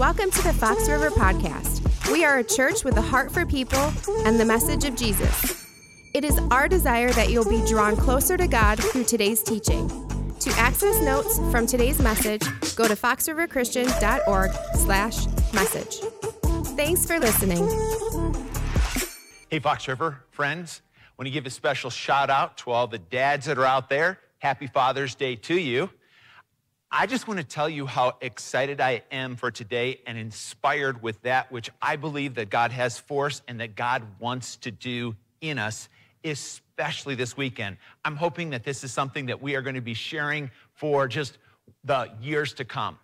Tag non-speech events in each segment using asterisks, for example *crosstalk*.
Welcome to the Fox River Podcast. We are a church with a heart for people and the message of Jesus. It is our desire that you'll be drawn closer to God through today's teaching. To access notes from today's message, go to foxriverchristian.org slash message. Thanks for listening. Hey, Fox River friends, want to give a special shout out to all the dads that are out there. Happy Father's Day to you. I just want to tell you how excited I am for today and inspired with that which I believe that God has for us and that God wants to do in us, especially this weekend. I'm hoping that this is something that we are going to be sharing for just the years to come.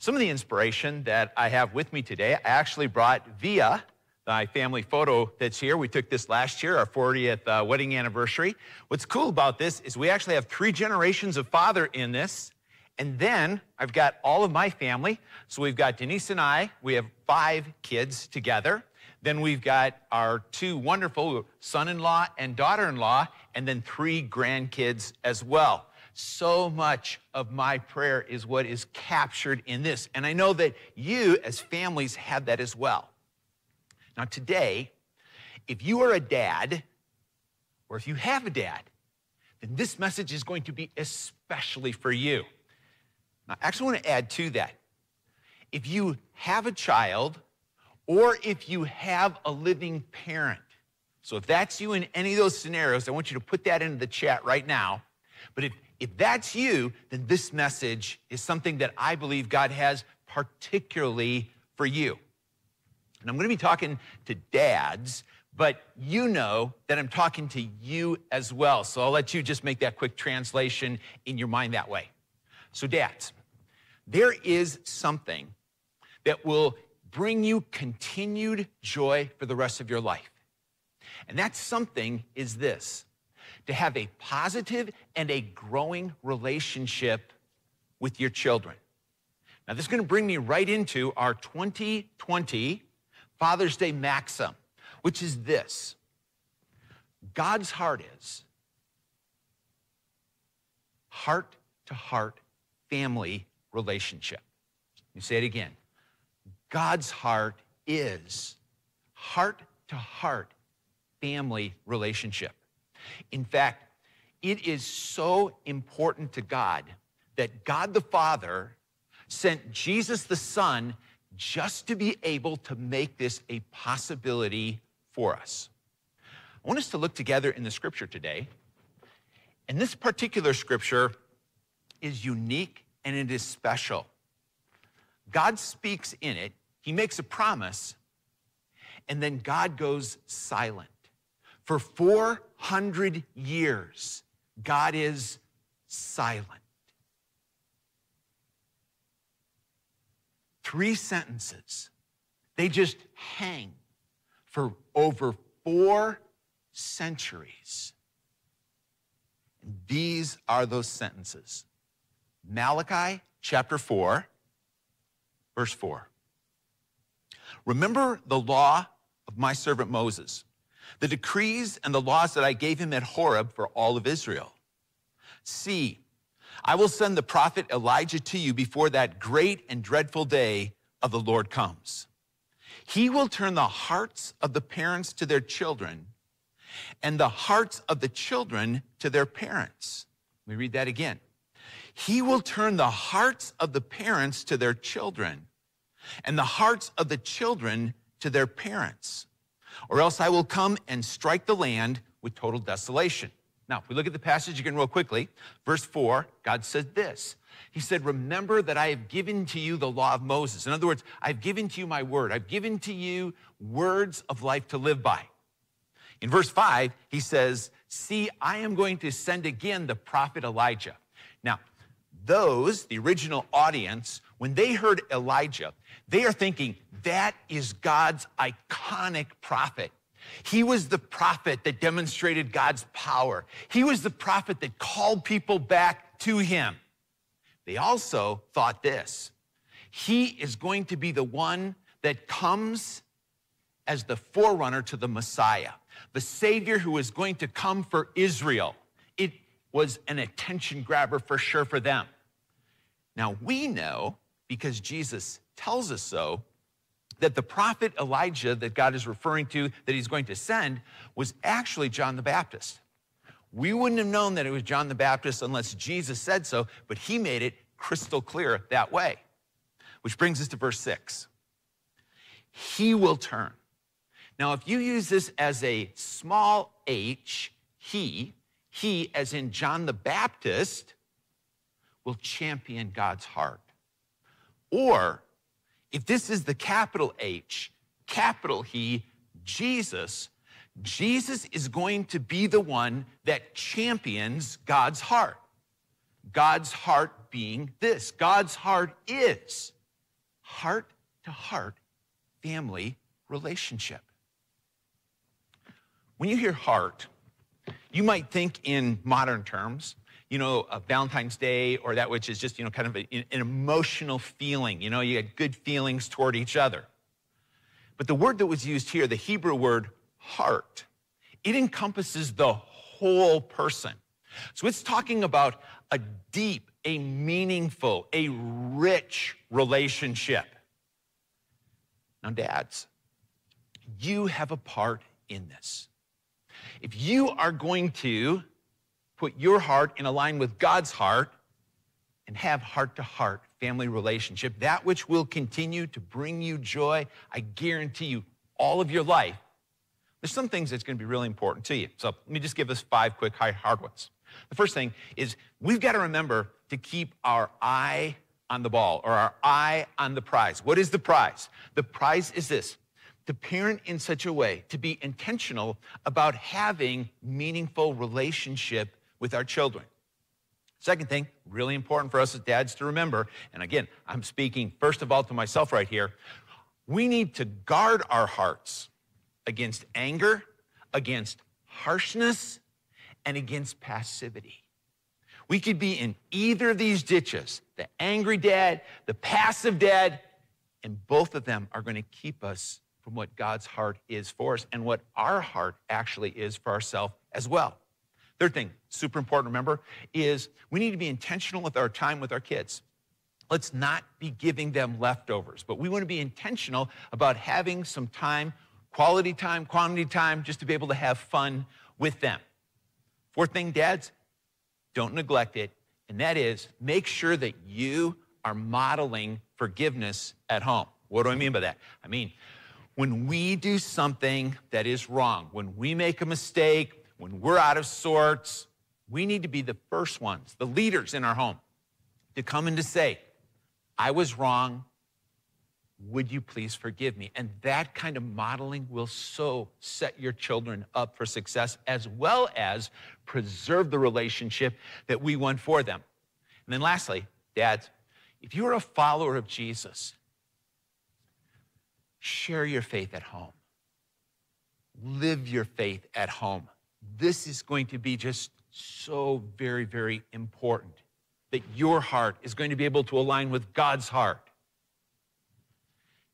Some of the inspiration that I have with me today, I actually brought via my family photo that's here. We took this last year, our 40th uh, wedding anniversary. What's cool about this is we actually have three generations of father in this and then I've got all of my family. So we've got Denise and I, we have five kids together. Then we've got our two wonderful son in law and daughter in law, and then three grandkids as well. So much of my prayer is what is captured in this. And I know that you, as families, have that as well. Now, today, if you are a dad, or if you have a dad, then this message is going to be especially for you. I actually want to add to that. If you have a child or if you have a living parent, so if that's you in any of those scenarios, I want you to put that into the chat right now. But if, if that's you, then this message is something that I believe God has particularly for you. And I'm going to be talking to dads, but you know that I'm talking to you as well. So I'll let you just make that quick translation in your mind that way. So, dads, there is something that will bring you continued joy for the rest of your life. And that something is this to have a positive and a growing relationship with your children. Now, this is going to bring me right into our 2020 Father's Day maxim, which is this God's heart is heart to heart family relationship. You say it again. God's heart is heart to heart family relationship. In fact, it is so important to God that God the Father sent Jesus the Son just to be able to make this a possibility for us. I want us to look together in the scripture today. And this particular scripture is unique and it is special. God speaks in it, He makes a promise, and then God goes silent. For 400 years, God is silent. Three sentences, they just hang for over four centuries. These are those sentences. Malachi chapter 4, verse 4. Remember the law of my servant Moses, the decrees and the laws that I gave him at Horeb for all of Israel. See, I will send the prophet Elijah to you before that great and dreadful day of the Lord comes. He will turn the hearts of the parents to their children and the hearts of the children to their parents. Let me read that again. He will turn the hearts of the parents to their children and the hearts of the children to their parents. Or else I will come and strike the land with total desolation. Now, if we look at the passage again real quickly, verse 4, God said this. He said, Remember that I have given to you the law of Moses. In other words, I've given to you my word. I've given to you words of life to live by. In verse 5, he says, See, I am going to send again the prophet Elijah. Now, those, the original audience, when they heard Elijah, they are thinking, that is God's iconic prophet. He was the prophet that demonstrated God's power. He was the prophet that called people back to him. They also thought this He is going to be the one that comes as the forerunner to the Messiah, the Savior who is going to come for Israel. Was an attention grabber for sure for them. Now, we know because Jesus tells us so, that the prophet Elijah that God is referring to, that he's going to send, was actually John the Baptist. We wouldn't have known that it was John the Baptist unless Jesus said so, but he made it crystal clear that way. Which brings us to verse six. He will turn. Now, if you use this as a small h, he, he as in John the Baptist, will champion God's heart. Or if this is the capital H, capital He, Jesus, Jesus is going to be the one that champions God's heart. God's heart being this God's heart is heart to heart family relationship. When you hear heart, you might think in modern terms, you know, Valentine's Day or that which is just, you know, kind of a, an emotional feeling. You know, you get good feelings toward each other. But the word that was used here, the Hebrew word heart, it encompasses the whole person. So it's talking about a deep, a meaningful, a rich relationship. Now, dads, you have a part in this. If you are going to put your heart in a line with God's heart and have heart to heart family relationship, that which will continue to bring you joy, I guarantee you, all of your life, there's some things that's going to be really important to you. So let me just give us five quick hard ones. The first thing is we've got to remember to keep our eye on the ball or our eye on the prize. What is the prize? The prize is this to parent in such a way, to be intentional about having meaningful relationship with our children. Second thing, really important for us as dads to remember, and again, I'm speaking first of all to myself right here, we need to guard our hearts against anger, against harshness, and against passivity. We could be in either of these ditches the angry dad, the passive dad, and both of them are going to keep us from what God's heart is for us and what our heart actually is for ourselves as well. Third thing, super important remember, is we need to be intentional with our time with our kids. Let's not be giving them leftovers, but we want to be intentional about having some time, quality time, quantity time, just to be able to have fun with them. Fourth thing, dads, don't neglect it, and that is make sure that you are modeling forgiveness at home. What do I mean by that? I mean, when we do something that is wrong, when we make a mistake, when we're out of sorts, we need to be the first ones, the leaders in our home, to come and to say, I was wrong. Would you please forgive me? And that kind of modeling will so set your children up for success as well as preserve the relationship that we want for them. And then lastly, dads, if you're a follower of Jesus, Share your faith at home. Live your faith at home. This is going to be just so very, very important that your heart is going to be able to align with God's heart.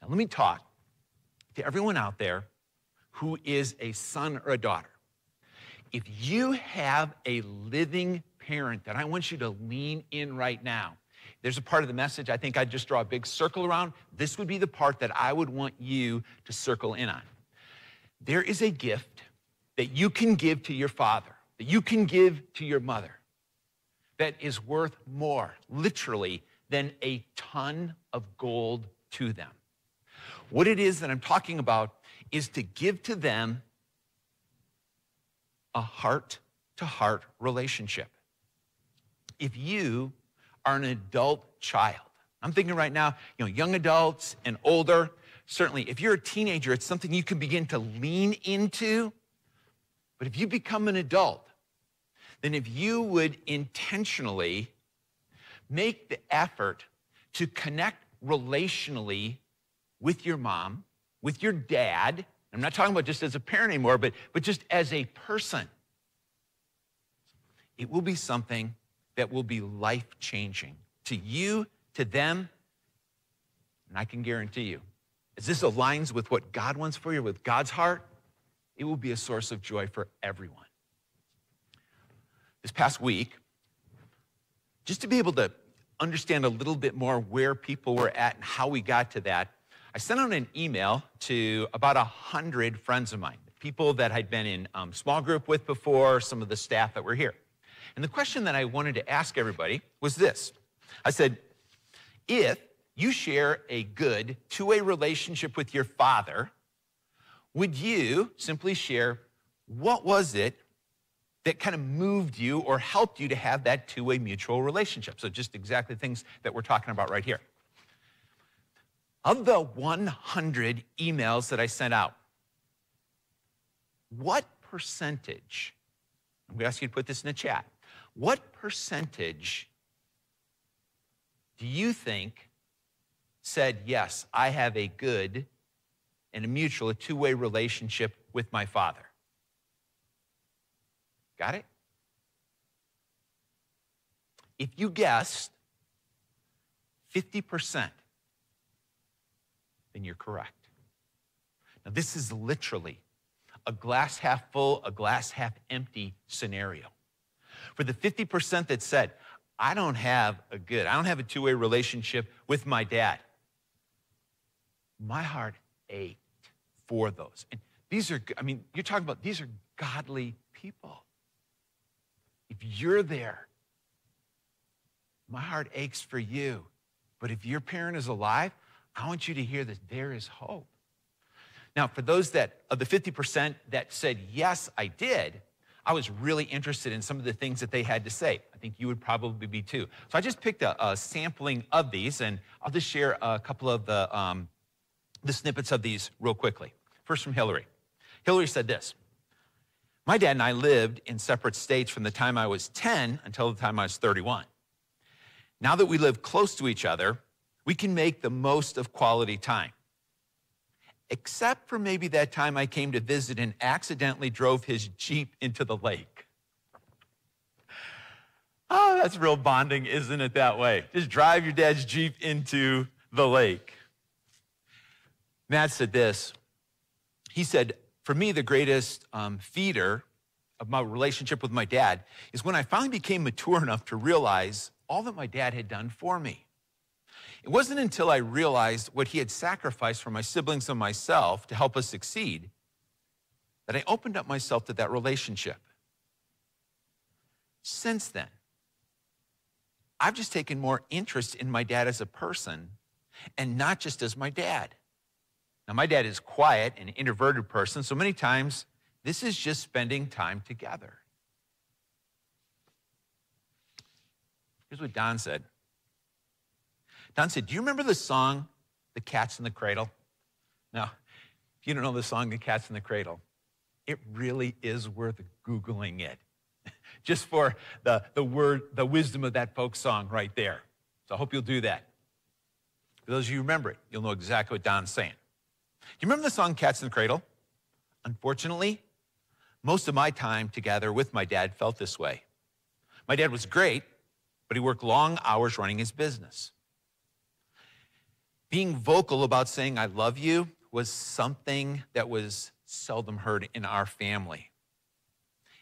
Now, let me talk to everyone out there who is a son or a daughter. If you have a living parent that I want you to lean in right now, there's a part of the message I think I'd just draw a big circle around. This would be the part that I would want you to circle in on. There is a gift that you can give to your father, that you can give to your mother, that is worth more, literally, than a ton of gold to them. What it is that I'm talking about is to give to them a heart to heart relationship. If you are an adult child. I'm thinking right now, you know, young adults and older. Certainly, if you're a teenager, it's something you can begin to lean into. But if you become an adult, then if you would intentionally make the effort to connect relationally with your mom, with your dad, I'm not talking about just as a parent anymore, but, but just as a person, it will be something that will be life changing to you, to them, and I can guarantee you, as this aligns with what God wants for you, with God's heart, it will be a source of joy for everyone. This past week, just to be able to understand a little bit more where people were at and how we got to that, I sent out an email to about 100 friends of mine, people that I'd been in um, small group with before, some of the staff that were here. And the question that I wanted to ask everybody was this I said, if you share a good two way relationship with your father, would you simply share what was it that kind of moved you or helped you to have that two way mutual relationship? So, just exactly things that we're talking about right here. Of the 100 emails that I sent out, what percentage, I'm going to ask you to put this in the chat, what percentage do you think said, Yes, I have a good and a mutual, a two way relationship with my father? Got it? If you guessed 50%, then you're correct. Now, this is literally a glass half full, a glass half empty scenario. For the 50% that said, I don't have a good, I don't have a two way relationship with my dad, my heart ached for those. And these are, I mean, you're talking about these are godly people. If you're there, my heart aches for you. But if your parent is alive, I want you to hear that there is hope. Now, for those that, of the 50% that said, yes, I did, I was really interested in some of the things that they had to say. I think you would probably be too. So I just picked a, a sampling of these, and I'll just share a couple of the, um, the snippets of these real quickly. First, from Hillary. Hillary said this My dad and I lived in separate states from the time I was 10 until the time I was 31. Now that we live close to each other, we can make the most of quality time. Except for maybe that time I came to visit and accidentally drove his Jeep into the lake. Oh, that's real bonding, isn't it, that way? Just drive your dad's Jeep into the lake. Matt said this. He said, For me, the greatest um, feeder of my relationship with my dad is when I finally became mature enough to realize all that my dad had done for me. It wasn't until I realized what he had sacrificed for my siblings and myself to help us succeed that I opened up myself to that relationship. Since then, I've just taken more interest in my dad as a person and not just as my dad. Now, my dad is quiet and introverted person, so many times this is just spending time together. Here's what Don said Don said, Do you remember the song, The Cat's in the Cradle? Now, if you don't know the song, The Cat's in the Cradle, it really is worth Googling it. *laughs* Just for the, the word, the wisdom of that folk song right there. So I hope you'll do that. For those of you who remember it, you'll know exactly what Don's saying. Do you remember the song Cats in the Cradle? Unfortunately, most of my time together with my dad felt this way. My dad was great, but he worked long hours running his business. Being vocal about saying, I love you, was something that was seldom heard in our family.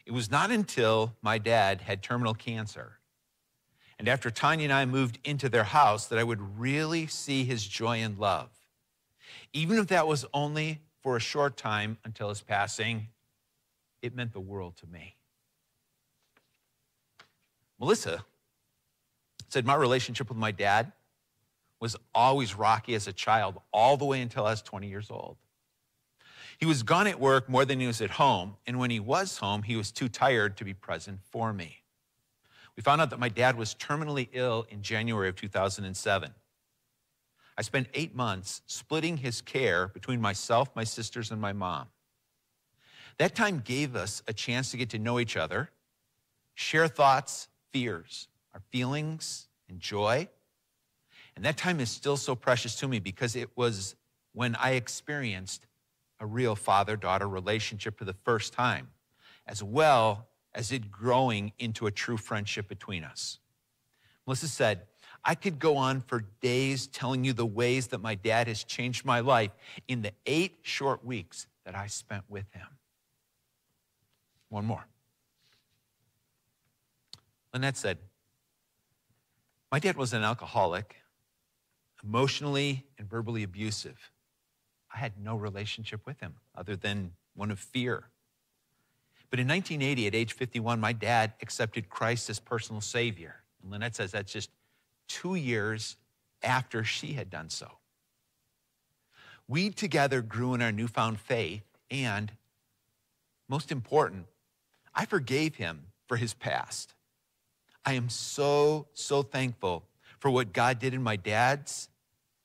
It was not until my dad had terminal cancer and after Tanya and I moved into their house that I would really see his joy and love. Even if that was only for a short time until his passing, it meant the world to me. Melissa said, My relationship with my dad was always rocky as a child, all the way until I was 20 years old. He was gone at work more than he was at home, and when he was home, he was too tired to be present for me. We found out that my dad was terminally ill in January of 2007. I spent eight months splitting his care between myself, my sisters, and my mom. That time gave us a chance to get to know each other, share thoughts, fears, our feelings, and joy. And that time is still so precious to me because it was when I experienced a real father daughter relationship for the first time, as well as it growing into a true friendship between us. Melissa said, I could go on for days telling you the ways that my dad has changed my life in the eight short weeks that I spent with him. One more. Lynette said, My dad was an alcoholic, emotionally and verbally abusive. I had no relationship with him other than one of fear. But in 1980, at age 51, my dad accepted Christ as personal Savior. And Lynette says that's just two years after she had done so. We together grew in our newfound faith, and most important, I forgave him for his past. I am so, so thankful for what God did in my dad's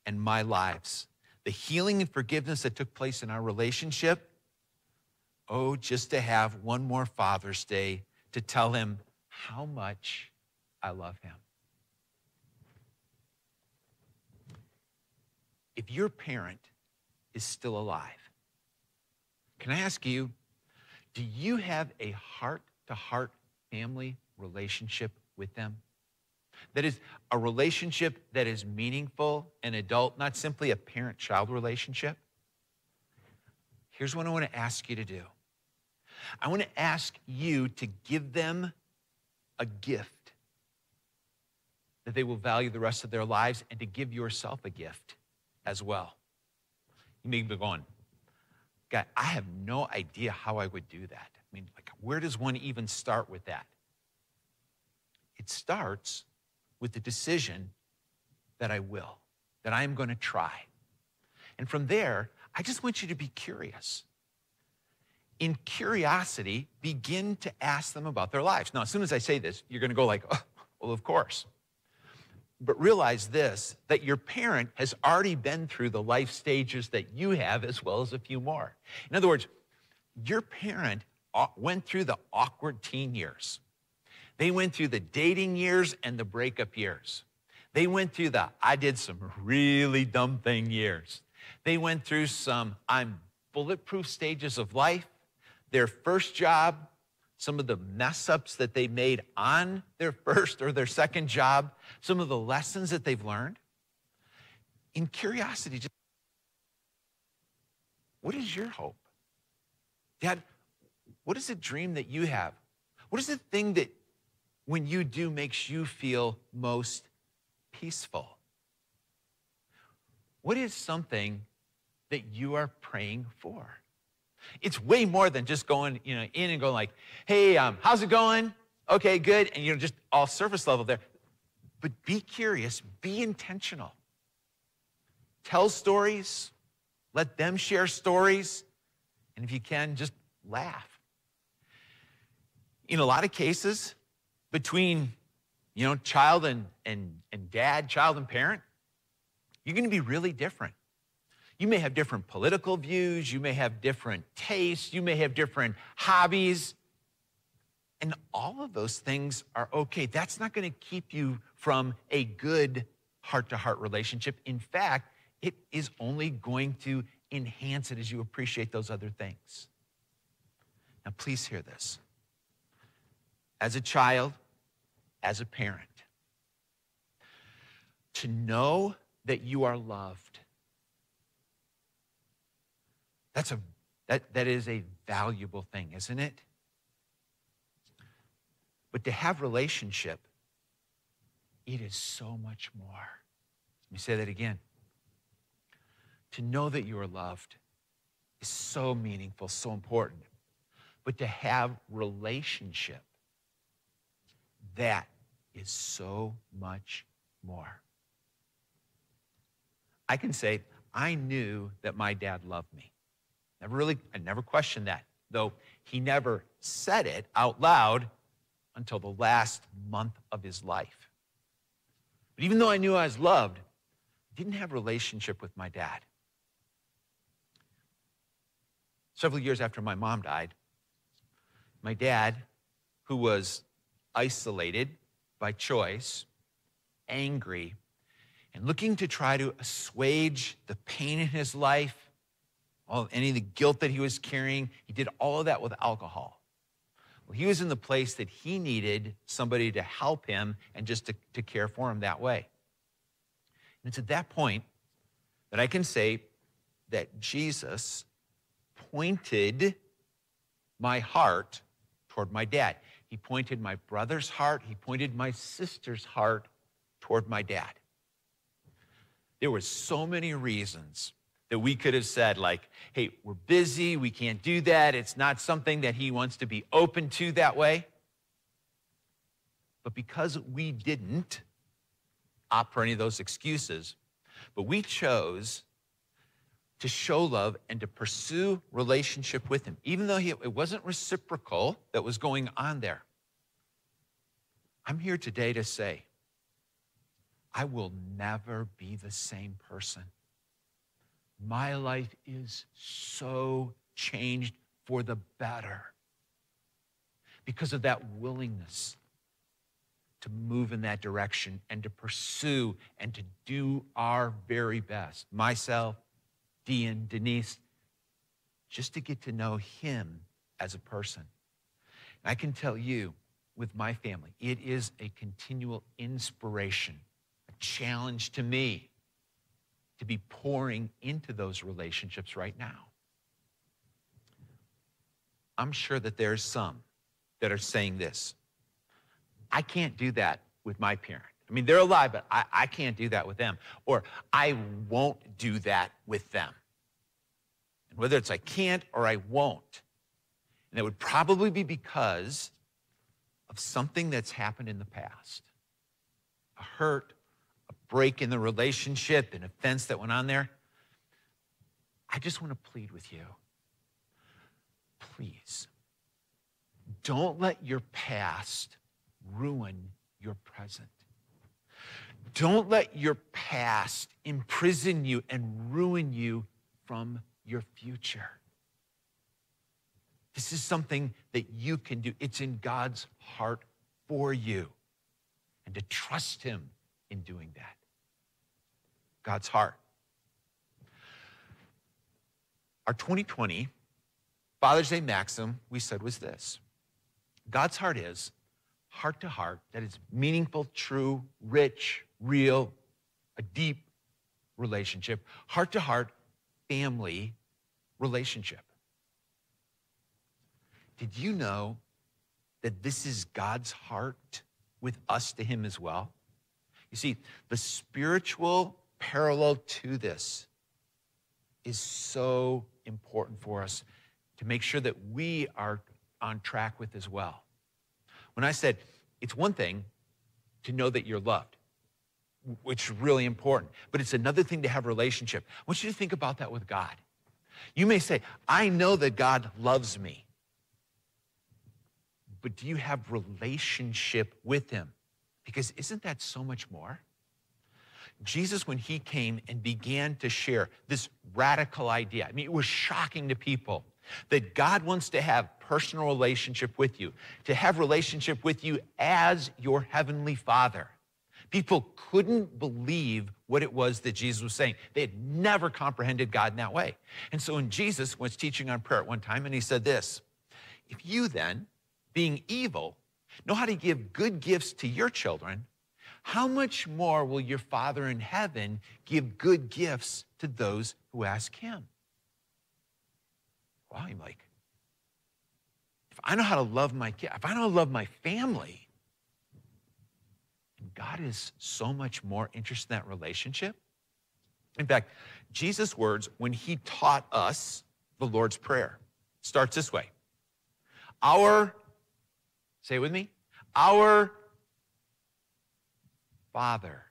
and my lives. The healing and forgiveness that took place in our relationship. Oh, just to have one more Father's Day to tell him how much I love him. If your parent is still alive, can I ask you, do you have a heart to heart family relationship with them? That is a relationship that is meaningful and adult, not simply a parent child relationship. Here's what I want to ask you to do I want to ask you to give them a gift that they will value the rest of their lives and to give yourself a gift as well. You may be going, God, I have no idea how I would do that. I mean, like, where does one even start with that? It starts with the decision that I will, that I am going to try. And from there, I just want you to be curious. In curiosity, begin to ask them about their lives. Now, as soon as I say this, you're going to go like, oh, well, of course. But realize this that your parent has already been through the life stages that you have, as well as a few more. In other words, your parent uh, went through the awkward teen years. They went through the dating years and the breakup years. They went through the I did some really dumb thing years. They went through some I'm bulletproof stages of life. Their first job, some of the mess ups that they made on their first or their second job, some of the lessons that they've learned. In curiosity, just what is your hope? Dad, what is the dream that you have? What is the thing that when you do makes you feel most peaceful? What is something that you are praying for? It's way more than just going, you know, in and going like, "Hey, um, how's it going? Okay, good," and you know, just all surface level there. But be curious, be intentional. Tell stories, let them share stories, and if you can, just laugh. In a lot of cases, between, you know, child and, and, and dad, child and parent, you're going to be really different. You may have different political views, you may have different tastes, you may have different hobbies, and all of those things are okay. That's not going to keep you from a good heart to heart relationship. In fact, it is only going to enhance it as you appreciate those other things. Now, please hear this as a child, as a parent. To know that you are loved. That's a that, that is a valuable thing, isn't it? But to have relationship, it is so much more. Let me say that again. To know that you are loved is so meaningful, so important. But to have relationship that is so much more. I can say, I knew that my dad loved me. Never really, I never questioned that, though he never said it out loud until the last month of his life. But even though I knew I was loved, I didn't have a relationship with my dad. Several years after my mom died, my dad, who was isolated by choice, angry, and looking to try to assuage the pain in his life, all, any of the guilt that he was carrying. He did all of that with alcohol. Well, he was in the place that he needed somebody to help him and just to, to care for him that way. And it's at that point that I can say that Jesus pointed my heart toward my dad. He pointed my brother's heart, he pointed my sister's heart toward my dad. There were so many reasons that we could have said, like, hey, we're busy, we can't do that, it's not something that he wants to be open to that way. But because we didn't opt for any of those excuses, but we chose to show love and to pursue relationship with him, even though he, it wasn't reciprocal that was going on there. I'm here today to say, I will never be the same person. My life is so changed for the better because of that willingness to move in that direction and to pursue and to do our very best. Myself, Dean, Denise, just to get to know him as a person. And I can tell you, with my family, it is a continual inspiration, a challenge to me to be pouring into those relationships right now. I'm sure that there's some that are saying this I can't do that with my parent. I mean, they're alive, but I, I can't do that with them. Or I won't do that with them. And whether it's I can't or I won't, and it would probably be because of something that's happened in the past a hurt, a break in the relationship, an offense that went on there. I just want to plead with you. Please, don't let your past ruin your present. Don't let your past imprison you and ruin you from your future. This is something that you can do. It's in God's heart for you. And to trust Him in doing that. God's heart. Our 2020 Father's Day maxim, we said, was this God's heart is heart to heart, that is meaningful, true, rich, real, a deep relationship, heart to heart, family relationship. Did you know that this is God's heart with us to Him as well? You see, the spiritual parallel to this is so important for us to make sure that we are on track with as well. When I said it's one thing to know that you're loved, which is really important, but it's another thing to have relationship. I want you to think about that with God. You may say, I know that God loves me, but do you have relationship with him? Because isn't that so much more? Jesus, when he came and began to share this radical idea, I mean, it was shocking to people that God wants to have personal relationship with you, to have relationship with you as your heavenly Father. People couldn't believe what it was that Jesus was saying. They had never comprehended God in that way. And so when Jesus was teaching on prayer at one time, and he said this, if you then, being evil, know how to give good gifts to your children, how much more will your Father in heaven give good gifts to those who ask him? Wow, I'm like, if I know how to love my kid, if I know how to love my family, God is so much more interested in that relationship. In fact, Jesus' words when he taught us the Lord's Prayer starts this way Our, say it with me, our Father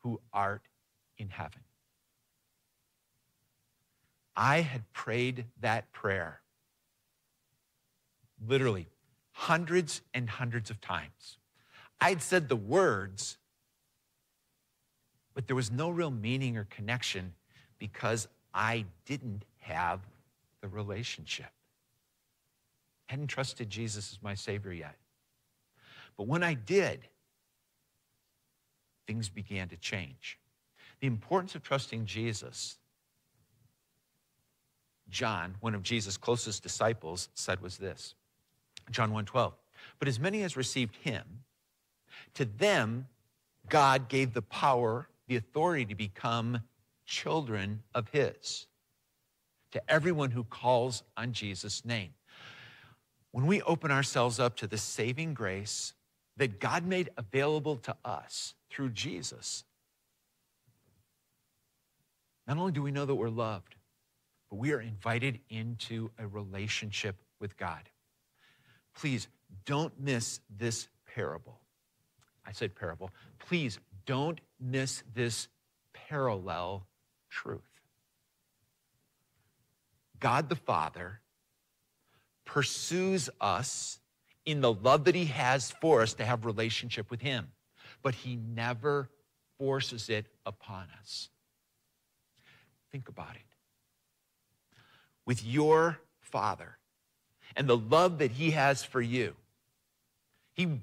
who art in heaven. I had prayed that prayer literally hundreds and hundreds of times. I'd said the words, but there was no real meaning or connection because I didn't have the relationship. I hadn't trusted Jesus as my Savior yet. But when I did, things began to change. The importance of trusting Jesus John, one of Jesus' closest disciples, said was this. John 1:12. But as many as received him, to them God gave the power, the authority to become children of his. To everyone who calls on Jesus' name. When we open ourselves up to the saving grace that God made available to us through Jesus. Not only do we know that we're loved, but we are invited into a relationship with God. Please don't miss this parable. I said parable. Please don't miss this parallel truth. God the Father pursues us in the love that he has for us to have relationship with him, but he never forces it upon us. Think about it. With your Father and the love that He has for you, He,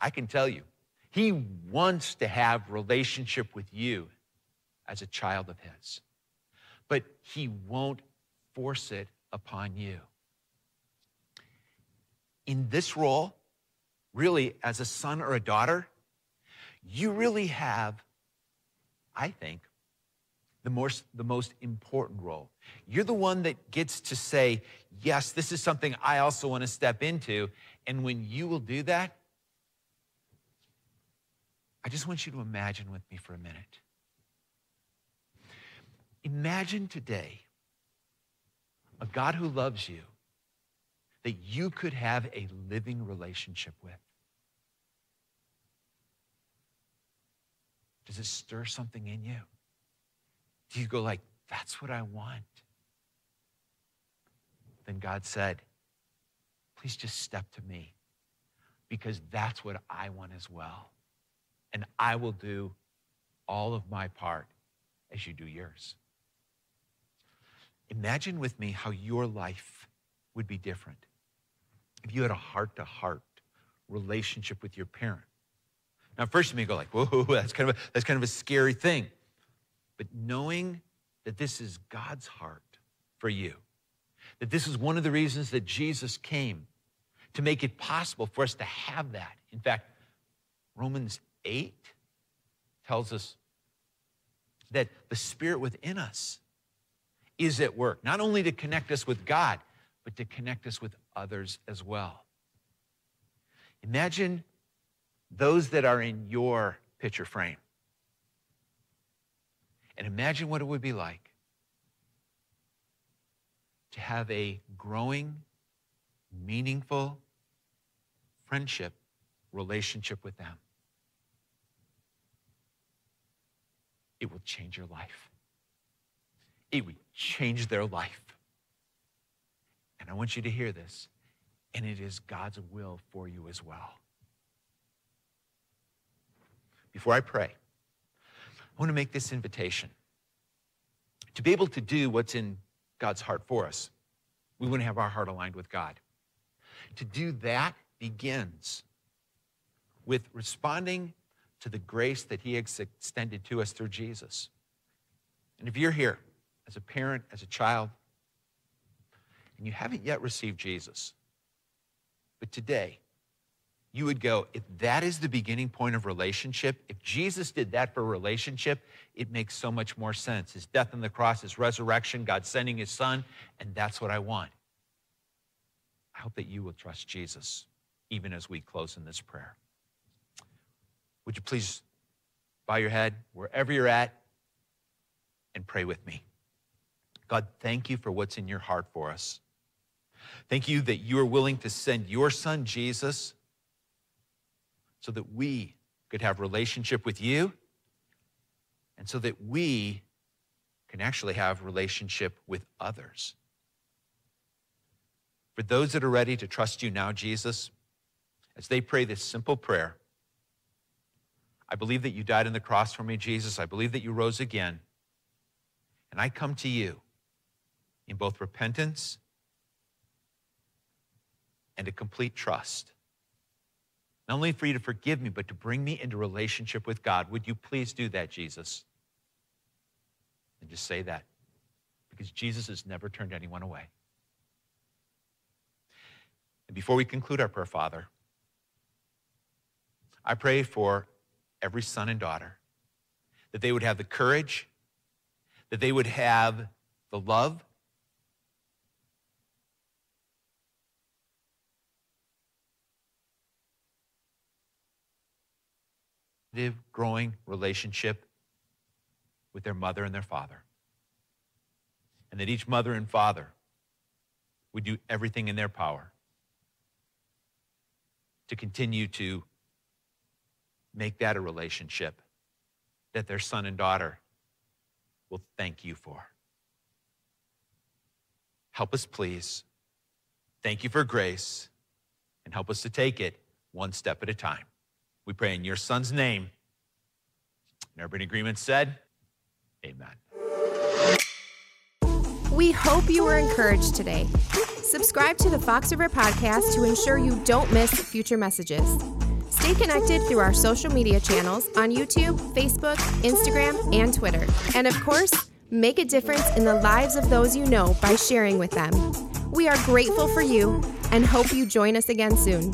I can tell you, He wants to have relationship with you as a child of His, but He won't force it upon you. In this role, really, as a son or a daughter, you really have, I think, the most, the most important role. You're the one that gets to say, yes, this is something I also want to step into. And when you will do that, I just want you to imagine with me for a minute. Imagine today a God who loves you that you could have a living relationship with. Does it stir something in you? Do you go like, that's what I want? Then God said, please just step to me because that's what I want as well. And I will do all of my part as you do yours. Imagine with me how your life would be different if you had a heart to heart relationship with your parent. Now, first you may go like, whoa, *laughs* that's kind of a, that's kind of a scary thing but knowing that this is God's heart for you, that this is one of the reasons that Jesus came to make it possible for us to have that. In fact, Romans 8 tells us that the Spirit within us is at work, not only to connect us with God, but to connect us with others as well. Imagine those that are in your picture frame. And imagine what it would be like to have a growing, meaningful friendship relationship with them. It will change your life. It would change their life. And I want you to hear this. And it is God's will for you as well. Before I pray, I want to make this invitation. To be able to do what's in God's heart for us, we want to have our heart aligned with God. To do that begins with responding to the grace that He has extended to us through Jesus. And if you're here as a parent, as a child, and you haven't yet received Jesus, but today you would go, if that is the beginning point of relationship, if Jesus did that for relationship, it makes so much more sense. His death on the cross, his resurrection, God sending his son, and that's what I want. I hope that you will trust Jesus even as we close in this prayer. Would you please bow your head wherever you're at and pray with me? God, thank you for what's in your heart for us. Thank you that you are willing to send your son, Jesus, so that we could have relationship with you and so that we can actually have relationship with others. For those that are ready to trust you now, Jesus, as they pray this simple prayer, I believe that you died on the cross for me, Jesus. I believe that you rose again. And I come to you in both repentance and a complete trust not only for you to forgive me, but to bring me into relationship with God. Would you please do that, Jesus? And just say that. Because Jesus has never turned anyone away. And before we conclude our prayer, Father, I pray for every son and daughter that they would have the courage, that they would have the love, growing relationship with their mother and their father. And that each mother and father would do everything in their power to continue to make that a relationship that their son and daughter will thank you for. Help us, please. Thank you for grace and help us to take it one step at a time. We pray in your son's name. And everybody in agreement said, Amen. We hope you were encouraged today. Subscribe to the Fox River Podcast to ensure you don't miss future messages. Stay connected through our social media channels on YouTube, Facebook, Instagram, and Twitter. And of course, make a difference in the lives of those you know by sharing with them. We are grateful for you and hope you join us again soon.